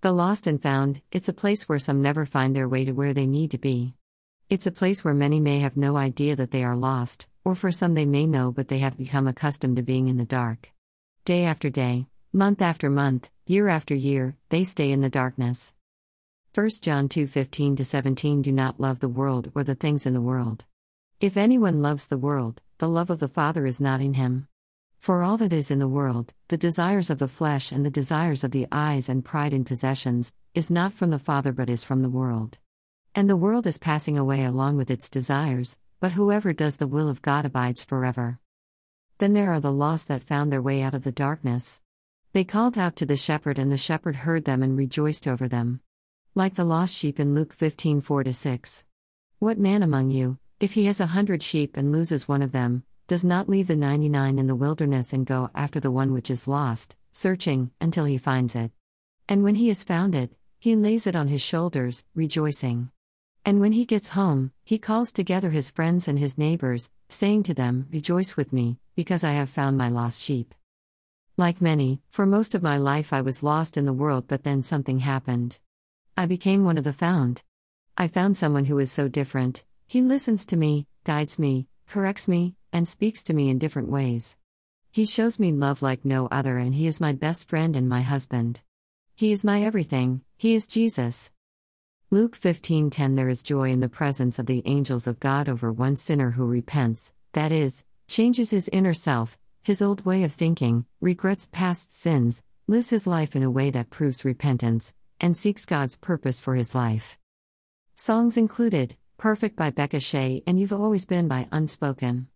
The Lost and Found, it's a place where some never find their way to where they need to be. It's a place where many may have no idea that they are lost, or for some they may know but they have become accustomed to being in the dark. Day after day, month after month, year after year, they stay in the darkness. 1 John 2 15 17 Do not love the world or the things in the world. If anyone loves the world, the love of the Father is not in him. For all that is in the world, the desires of the flesh and the desires of the eyes and pride in possessions, is not from the Father but is from the world. And the world is passing away along with its desires, but whoever does the will of God abides forever. Then there are the lost that found their way out of the darkness. They called out to the shepherd, and the shepherd heard them and rejoiced over them. Like the lost sheep in Luke 15 4 6. What man among you, if he has a hundred sheep and loses one of them, does not leave the 99 in the wilderness and go after the one which is lost, searching until he finds it. And when he has found it, he lays it on his shoulders, rejoicing. And when he gets home, he calls together his friends and his neighbors, saying to them, Rejoice with me, because I have found my lost sheep. Like many, for most of my life I was lost in the world, but then something happened. I became one of the found. I found someone who is so different. He listens to me, guides me, corrects me, and speaks to me in different ways. He shows me love like no other, and He is my best friend and my husband. He is my everything, He is Jesus. Luke 15:10 There is joy in the presence of the angels of God over one sinner who repents, that is, changes his inner self, his old way of thinking, regrets past sins, lives his life in a way that proves repentance, and seeks God's purpose for his life. Songs included Perfect by Becca Shea and You've Always Been by Unspoken.